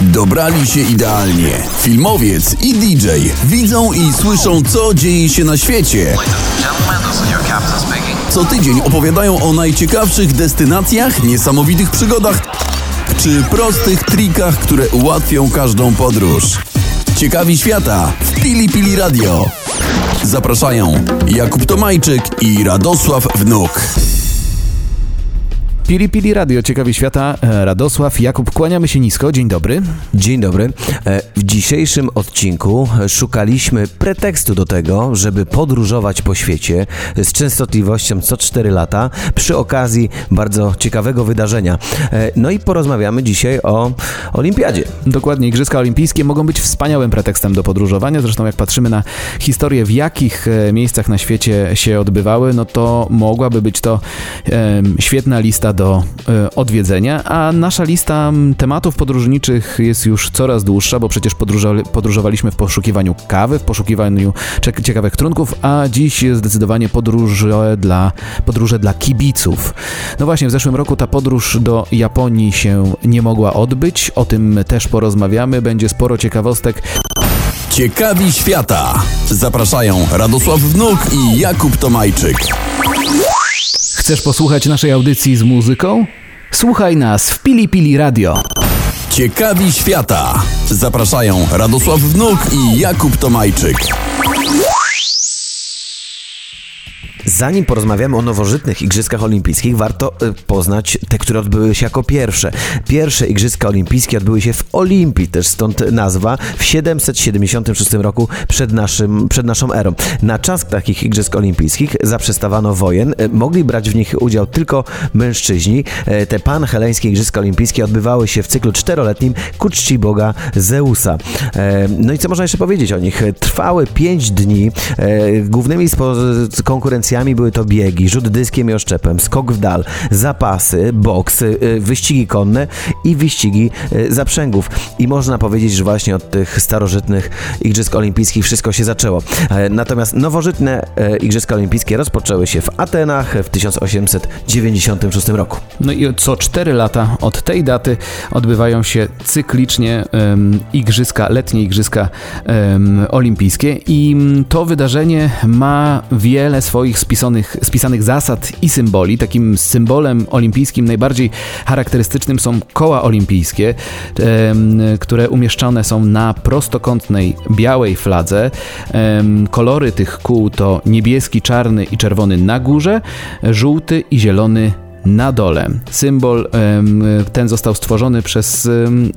Dobrali się idealnie. Filmowiec i DJ widzą i słyszą, co dzieje się na świecie. Co tydzień opowiadają o najciekawszych destynacjach, niesamowitych przygodach czy prostych trikach, które ułatwią każdą podróż. Ciekawi świata w Pili Pili Radio. Zapraszają Jakub Tomajczyk i Radosław Wnuk. Pili Pili Radio, ciekawi świata, e, Radosław, Jakub, kłaniamy się nisko, dzień dobry. Dzień dobry. E, w dzisiejszym odcinku szukaliśmy pretekstu do tego, żeby podróżować po świecie z częstotliwością co 4 lata przy okazji bardzo ciekawego wydarzenia. E, no i porozmawiamy dzisiaj o Olimpiadzie. Dokładnie, Igrzyska Olimpijskie mogą być wspaniałym pretekstem do podróżowania, zresztą jak patrzymy na historię, w jakich miejscach na świecie się odbywały, no to mogłaby być to świetna lista do e, odwiedzenia, a nasza lista tematów podróżniczych jest już coraz dłuższa, bo przecież podróżowaliśmy w poszukiwaniu kawy, w poszukiwaniu ciekawych trunków, a dziś zdecydowanie podróże dla, podróże dla kibiców. No właśnie, w zeszłym roku ta podróż do Japonii się nie mogła odbyć, o tym też porozmawiamy, będzie sporo ciekawostek. Ciekawi świata. Zapraszają Radosław Wnuk i Jakub Tomajczyk. Chcesz posłuchać naszej audycji z muzyką? Słuchaj nas w Pili Pili Radio. Ciekawi świata. Zapraszają Radosław Wnuk i Jakub Tomajczyk. Zanim porozmawiamy o nowożytnych Igrzyskach Olimpijskich, warto y, poznać te, które odbyły się jako pierwsze. Pierwsze Igrzyska Olimpijskie odbyły się w Olimpii, też stąd nazwa, w 776 roku przed, naszym, przed naszą erą. Na czas takich Igrzysk Olimpijskich zaprzestawano wojen, y, mogli brać w nich udział tylko mężczyźni. Y, te panheleńskie Igrzyska Olimpijskie odbywały się w cyklu czteroletnim ku czci boga Zeusa. No i co można jeszcze powiedzieć o nich? Trwały 5 dni. Głównymi konkurencjami były to biegi, rzut dyskiem i oszczepem, skok w dal, zapasy, boks, y, wyścigi konne i wyścigi y, zaprzęgów. I można powiedzieć, że właśnie od tych starożytnych Igrzysk Olimpijskich wszystko się zaczęło. E, natomiast nowożytne e, Igrzyska Olimpijskie rozpoczęły się w Atenach w 1896 roku. No i co 4 lata od tej daty odbywają się cyklicznie um, Igrzyska, letnie Igrzyska um, Olimpijskie i to wydarzenie ma wiele swoich spisanych, spisanych zasad i symboli. Takim symbolem olimpijskim najbardziej charakterystycznym są koła olimpijskie, które umieszczone są na prostokątnej białej fladze. Kolory tych kół to niebieski, czarny i czerwony na górze, żółty i zielony na dole. Symbol ten został stworzony przez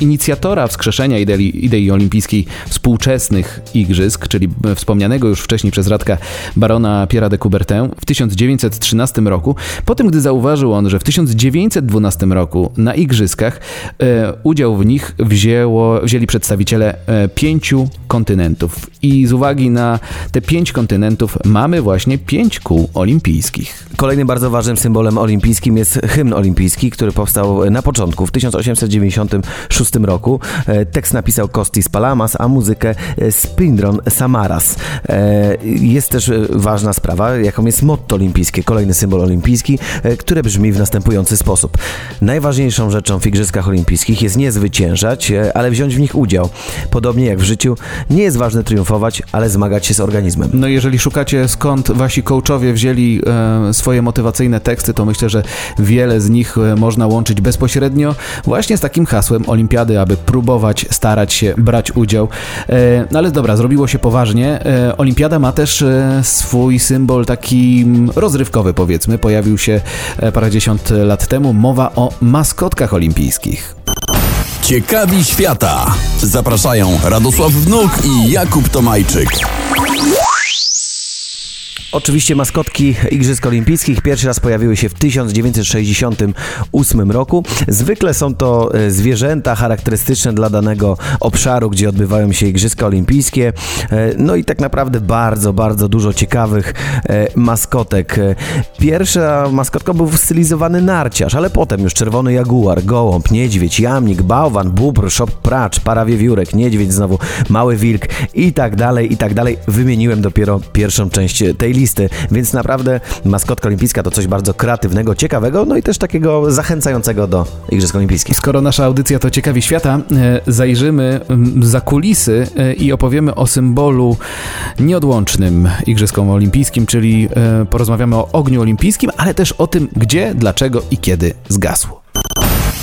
inicjatora wskrzeszenia idei, idei olimpijskiej współczesnych igrzysk, czyli wspomnianego już wcześniej przez Radka barona Pierre de Coubertin w 1913 roku, po tym gdy zauważył on, że w 1912 roku na igrzyskach e, udział w nich wzięło, wzięli przedstawiciele e, pięciu kontynentów i z uwagi na te pięć kontynentów mamy właśnie pięć kół olimpijskich. Kolejnym bardzo ważnym symbolem olimpijskim jest hymn olimpijski, który powstał na początku, w 1896 roku. E, tekst napisał Kostis Palamas, a muzykę e, Spindron Samaras. E, jest też ważna sprawa, jaką jest motto olimpijskie, kolejny symbol olimpijski, które brzmi w następujący sposób. Najważniejszą rzeczą w Igrzyskach Olimpijskich jest nie zwyciężać, ale wziąć w nich udział. Podobnie jak w życiu, nie jest ważne triumfować, ale zmagać się z organizmem. No jeżeli szukacie skąd wasi coachowie wzięli e, swoje motywacyjne teksty, to myślę, że Wiele z nich e, można łączyć bezpośrednio właśnie z takim hasłem olimpiady, aby próbować, starać się, brać udział. E, no ale dobra, zrobiło się poważnie. E, olimpiada ma też swój symbol taki mm, rozrywkowy powiedzmy. Pojawił się parędziesiąt lat temu. Mowa o maskotkach olimpijskich. Ciekawi świata. Zapraszają Radosław Wnuk i Jakub Tomajczyk. Oczywiście maskotki Igrzysk Olimpijskich pierwszy raz pojawiły się w 1968 roku. Zwykle są to e, zwierzęta charakterystyczne dla danego obszaru, gdzie odbywają się Igrzyska Olimpijskie. E, no i tak naprawdę bardzo, bardzo dużo ciekawych e, maskotek. Pierwsza maskotka był stylizowany narciarz, ale potem już czerwony jaguar, gołąb, niedźwiedź, jamnik, bałwan, bóbr, szop, pracz, parawiewiórek, niedźwiedź znowu, mały wilk i tak dalej, i tak dalej. Wymieniłem dopiero pierwszą część tej listy listy, więc naprawdę maskotka olimpijska to coś bardzo kreatywnego, ciekawego, no i też takiego zachęcającego do Igrzysk Olimpijskich. Skoro nasza audycja to Ciekawi Świata, e, zajrzymy za kulisy e, i opowiemy o symbolu nieodłącznym Igrzyskom Olimpijskim, czyli e, porozmawiamy o ogniu olimpijskim, ale też o tym, gdzie, dlaczego i kiedy zgasł.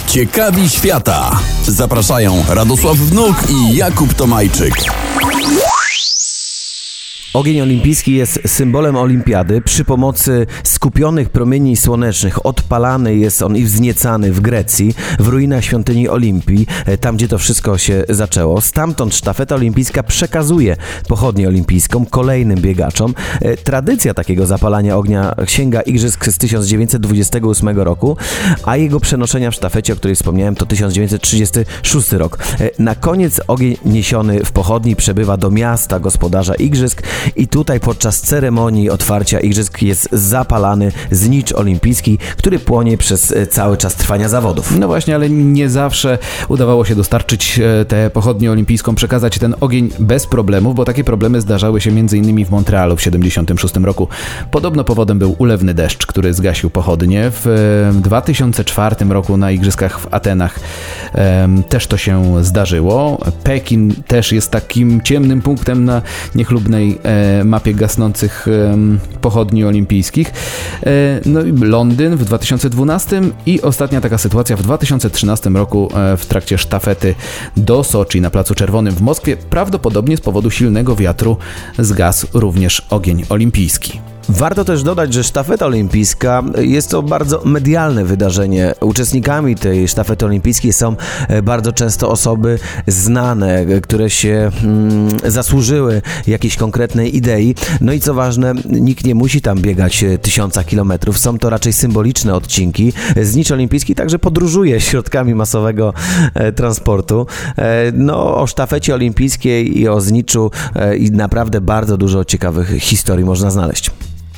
Ciekawi świata. Zapraszają Radosław Wnuk i Jakub Tomajczyk. Ogień olimpijski jest symbolem olimpiady. Przy pomocy skupionych promieni słonecznych odpalany jest on i wzniecany w Grecji, w ruinach świątyni Olimpii, e, tam gdzie to wszystko się zaczęło. Stamtąd sztafeta olimpijska przekazuje pochodnię olimpijską kolejnym biegaczom. E, tradycja takiego zapalania ognia sięga igrzysk z 1928 roku, a jego przenoszenia w sztafecie, o której wspomniałem, to 1936 rok. E, na koniec ogień niesiony w pochodni przebywa do miasta gospodarza igrzysk i tutaj podczas ceremonii otwarcia igrzysk jest zapalany znicz olimpijski, który płonie przez e, cały czas trwania zawodów. No właśnie, ale nie zawsze udawało się dostarczyć e, tę pochodnię olimpijską, przekazać ten ogień bez problemów, bo takie problemy zdarzały się m.in. w Montrealu w 76 roku. Podobno powodem był ulewny deszcz, który zgasił pochodnie. W 2004 roku na igrzyskach w Atenach też to się zdarzyło. Pekin też jest takim ciemnym punktem na niechlubnej E, mapie gasnących pochodni olimpijskich. E, no i Londyn w 2012 i ostatnia taka sytuacja w 2013 roku e, w trakcie sztafety do Soczi na Placu Czerwonym w Moskwie. Prawdopodobnie z powodu silnego wiatru zgasł również ogień olimpijski. Warto też dodać, że sztafeta olimpijska jest to bardzo medialne wydarzenie. Uczestnikami tej sztafety olimpijskiej są e, bardzo często osoby znane, które się mm, zasłużyły jakiejś konkretnej idei. No i co ważne, nikt nie musi tam biegać e, tysiąca kilometrów. Są to raczej symboliczne odcinki. Znicz olimpijski także podróżuje środkami masowego e, transportu. E, no, o sztafecie olimpijskiej i o zniczu e, i naprawdę bardzo dużo ciekawych historii można znaleźć.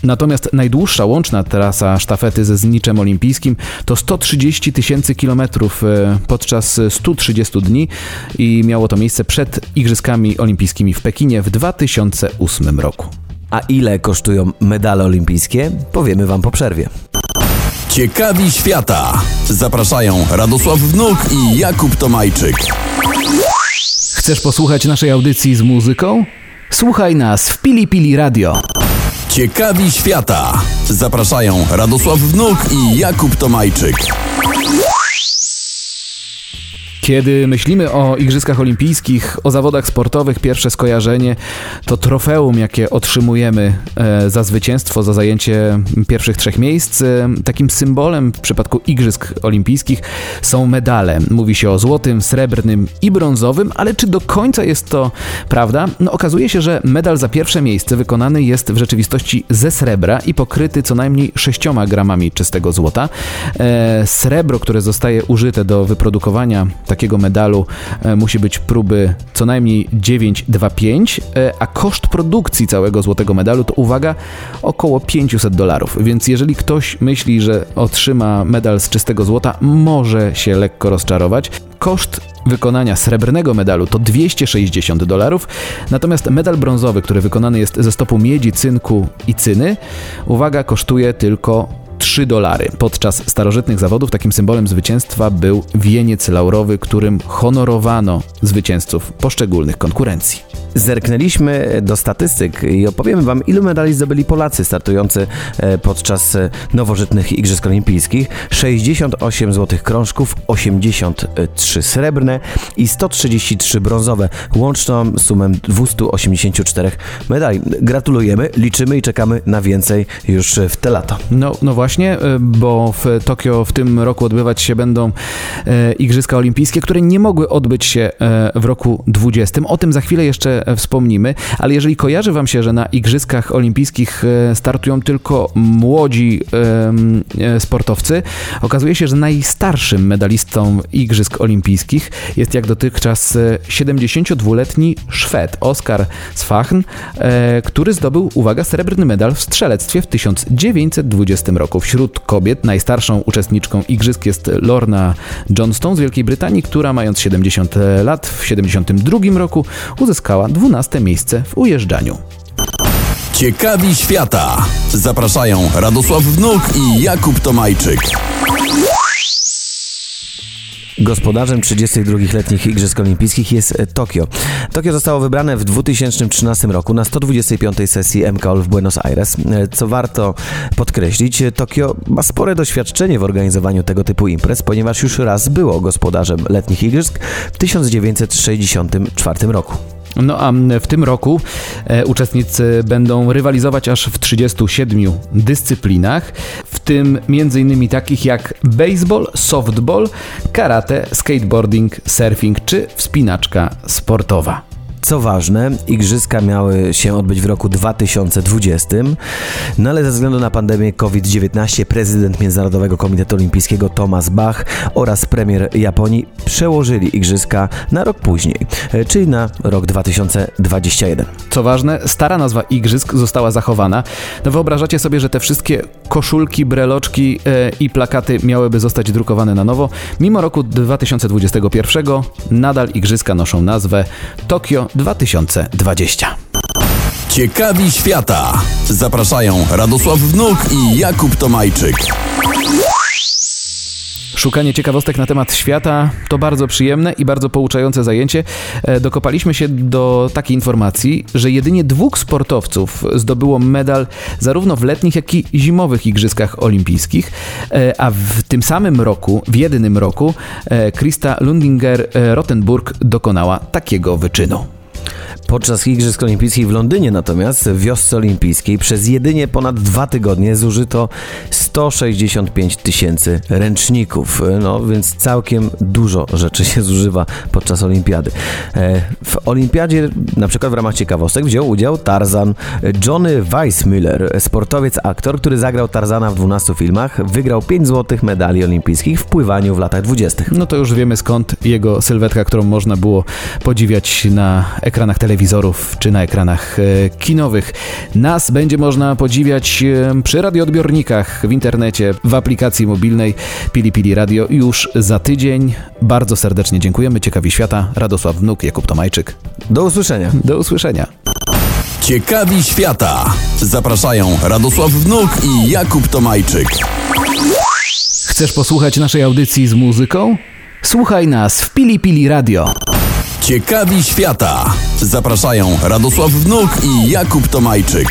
Natomiast najdłuższa łączna trasa sztafety ze zniczem olimpijskim to 130 tysięcy kilometrów e, podczas 130 dni i miało to miejsce przed Igrzyskami Olimpijskimi w Pekinie w 2008 roku. A ile kosztują medale olimpijskie? Powiemy Wam po przerwie. Ciekawi świata. Zapraszają Radosław Wnuk i Jakub Tomajczyk. Chcesz posłuchać naszej audycji z muzyką? Słuchaj nas w Pili Pili Radio. Ciekawi świata. Zapraszają Radosław Wnuk i Jakub Tomajczyk. Kiedy myślimy o Igrzyskach Olimpijskich, o zawodach sportowych, pierwsze skojarzenie to trofeum, jakie otrzymujemy e, za zwycięstwo, za zajęcie pierwszych trzech miejsc. E, takim symbolem w przypadku Igrzysk Olimpijskich są medale. Mówi się o złotym, srebrnym i brązowym, ale czy do końca jest to prawda? No okazuje się, że medal za pierwsze miejsce wykonany jest w rzeczywistości ze srebra i pokryty co najmniej 6 gramami czystego złota. E, srebro, które zostaje użyte do wyprodukowania takiego medalu e, musi być próby co najmniej 925, e, a koszt produkcji całego złotego medalu to uwaga około 500 dolarów. Więc jeżeli ktoś myśli, że otrzyma medal z czystego złota, może się lekko rozczarować. Koszt wykonania srebrnego medalu to 260 dolarów, natomiast medal brązowy, który wykonany jest ze stopu miedzi, cynku i cyny, uwaga, kosztuje tylko 3 dolary. Podczas starożytnych zawodów takim symbolem zwycięstwa był wieniec laurowy, którym honorowano zwycięzców poszczególnych konkurencji. Zerknęliśmy do statystyk i opowiemy Wam, ilu medali zdobyli Polacy startujący e, podczas e, nowożytnych Igrzysk Olimpijskich. 68 złotych krążków, 83 srebrne i 133 brązowe, łączną sumę 284 medali. Gratulujemy, liczymy i czekamy na więcej już w te lata. No, no właśnie, e, bo w Tokio w tym roku odbywać się będą Igrzyska Olimpijskie, które nie mogły odbyć się w roku 20. O tym za chwilę jeszcze E, wspomnimy, ale jeżeli kojarzy Wam się, że na Igrzyskach Olimpijskich e, startują tylko młodzi e, sportowcy, okazuje się, że najstarszym medalistą Igrzysk Olimpijskich jest jak dotychczas 72-letni Szwed Oskar Sfachn, który zdobył, uwaga, srebrny medal w strzelectwie w 1920 roku. Wśród kobiet najstarszą uczestniczką Igrzysk jest Lorna Johnston z Wielkiej Brytanii, która mając 70 lat w 72 roku uzyskała 12 miejsce w ujeżdżaniu. Ciekawi świata. Zapraszają Radosław Wnuk i Jakub Tomajczyk. Gospodarzem 32 letnich Igrzysk Olimpijskich jest e, Tokio. Tokio zostało wybrane w 2013 roku na 125 sesji MKOL w Buenos Aires. E, Co warto podkreślić, e, Tokio ma spore doświadczenie w organizowaniu tego typu imprez, ponieważ już raz było gospodarzem letnich Igrzysk w 1964 roku. No a w tym roku e, uczestnicy będą rywalizować aż w 37 dyscyplinach, w tym m.in. takich jak baseball, softball, karate, skateboarding, surfing czy wspinaczka sportowa. Co ważne, igrzyska miały się odbyć w roku 2020, no ale ze względu na pandemię COVID-19 prezydent Międzynarodowego Komitetu Olimpijskiego Thomas Bach oraz premier Japonii przełożyli igrzyska na rok później, e, czyli na rok 2021. Co ważne, stara nazwa igrzysk została zachowana. No wyobrażacie sobie, że te wszystkie koszulki, breloczki e, i plakaty miałyby zostać drukowane na nowo. Mimo roku 2021 nadal igrzyska noszą nazwę Tokio 2020. Ciekawi świata. Zapraszają Radosław Wnuk i Jakub Tomajczyk. Szukanie ciekawostek na temat świata to bardzo przyjemne i bardzo pouczające zajęcie. E, Dokopaliśmy się do takiej informacji, że jedynie dwóch sportowców zdobyło medal zarówno w letnich, jak i zimowych Igrzyskach Olimpijskich, E, a w tym samym roku, w jednym roku, e, Krista Lundinger-Rottenburg dokonała takiego wyczynu. Podczas Igrzysk Olimpijskich w Londynie natomiast w wiosce olimpijskiej przez jedynie ponad dwa tygodnie zużyto 165 tysięcy ręczników. No więc całkiem dużo rzeczy się zużywa podczas olimpiady. E, W olimpiadzie, na przykład w ramach ciekawostek, wziął udział Tarzan Johnny Weissmuller, sportowiec, aktor, który zagrał Tarzana w 12 filmach, wygrał 5 złotych medali olimpijskich w pływaniu w latach 20. No to już wiemy skąd jego sylwetka, którą można było podziwiać na ekranach telewizorów czy na ekranach e, kinowych. Nas będzie można podziwiać e, przy radioodbiornikach w internecie, w aplikacji mobilnej Pili Pili Radio już za tydzień. Bardzo serdecznie dziękujemy. Ciekawi świata. Radosław Wnuk, Jakub Tomajczyk. Do usłyszenia. Do usłyszenia. Ciekawi świata. Zapraszają Radosław Wnuk i Jakub Tomajczyk. Chcesz posłuchać naszej audycji z muzyką? Słuchaj nas w Pili Pili Radio. Ciekawi świata. Zapraszają Radosław Wnuk i Jakub Tomajczyk.